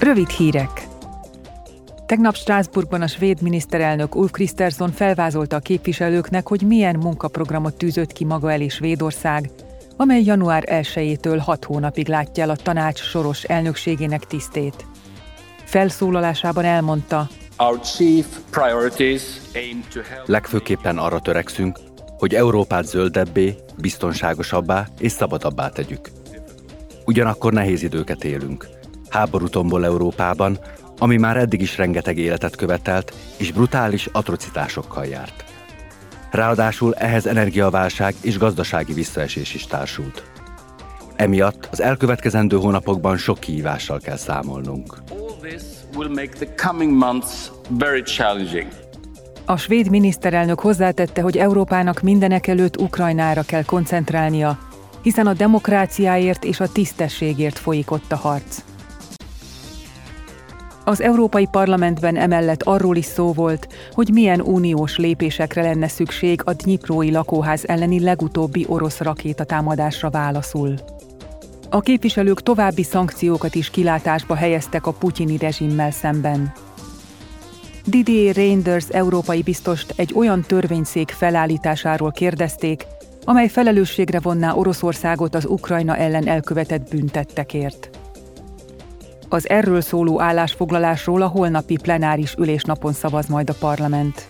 Rövid hírek. Tegnap Strasbourgban a svéd miniszterelnök Ulf Kristersson felvázolta a képviselőknek, hogy milyen munkaprogramot tűzött ki maga elé Svédország, amely január 1-től hat hónapig látja el a tanács soros elnökségének tisztét. Felszólalásában elmondta, Legfőképpen arra törekszünk, hogy Európát zöldebbé, biztonságosabbá és szabadabbá tegyük. Ugyanakkor nehéz időket élünk. Háborútomból Európában, ami már eddig is rengeteg életet követelt, és brutális atrocitásokkal járt. Ráadásul ehhez energiaválság és gazdasági visszaesés is társult. Emiatt az elkövetkezendő hónapokban sok kihívással kell számolnunk. A svéd miniszterelnök hozzátette, hogy Európának mindenek előtt Ukrajnára kell koncentrálnia, hiszen a demokráciáért és a tisztességért folyik ott a harc. Az Európai Parlamentben emellett arról is szó volt, hogy milyen uniós lépésekre lenne szükség a Dnyiprói lakóház elleni legutóbbi orosz rakétatámadásra válaszul. A képviselők további szankciókat is kilátásba helyeztek a putyini rezsimmel szemben. Didier Reinders európai biztost egy olyan törvényszék felállításáról kérdezték, amely felelősségre vonná Oroszországot az Ukrajna ellen elkövetett büntettekért. Az erről szóló állásfoglalásról a holnapi plenáris ülésnapon szavaz majd a parlament.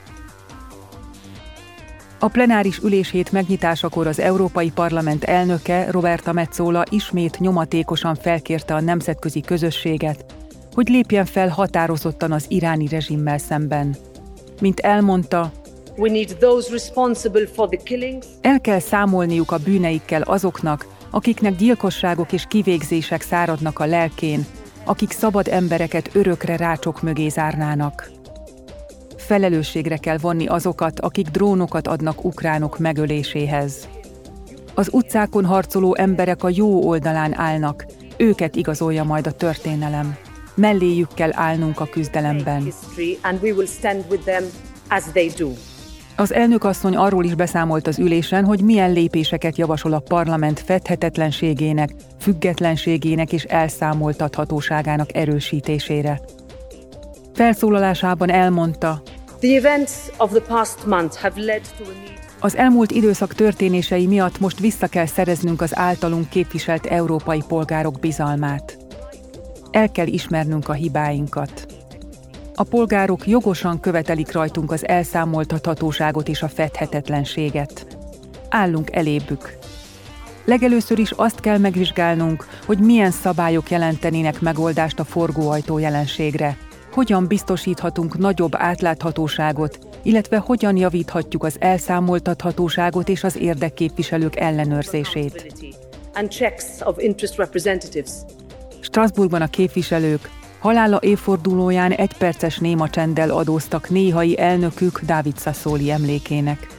A plenáris ülését megnyitásakor az Európai Parlament elnöke Roberta Metzola ismét nyomatékosan felkérte a nemzetközi közösséget, hogy lépjen fel határozottan az iráni rezsimmel szemben. Mint elmondta, We need those responsible for the killings. El kell számolniuk a bűneikkel azoknak, akiknek gyilkosságok és kivégzések száradnak a lelkén, akik szabad embereket örökre rácsok mögé zárnának. Felelősségre kell vonni azokat, akik drónokat adnak ukránok megöléséhez. Az utcákon harcoló emberek a jó oldalán állnak, őket igazolja majd a történelem. Melléjük kell állnunk a küzdelemben. Az elnök asszony arról is beszámolt az ülésen, hogy milyen lépéseket javasol a parlament fedhetetlenségének, függetlenségének és elszámoltathatóságának erősítésére. Felszólalásában elmondta, az elmúlt időszak történései miatt most vissza kell szereznünk az általunk képviselt európai polgárok bizalmát. El kell ismernünk a hibáinkat. A polgárok jogosan követelik rajtunk az elszámoltathatóságot és a fedhetetlenséget. Állunk elébük. Legelőször is azt kell megvizsgálnunk, hogy milyen szabályok jelentenének megoldást a forgóajtó jelenségre, hogyan biztosíthatunk nagyobb átláthatóságot, illetve hogyan javíthatjuk az elszámoltathatóságot és az érdekképviselők ellenőrzését. Strasbourgban a képviselők Halála évfordulóján egy perces néma csenddel adóztak néhai elnökük Dávid Sassoli emlékének.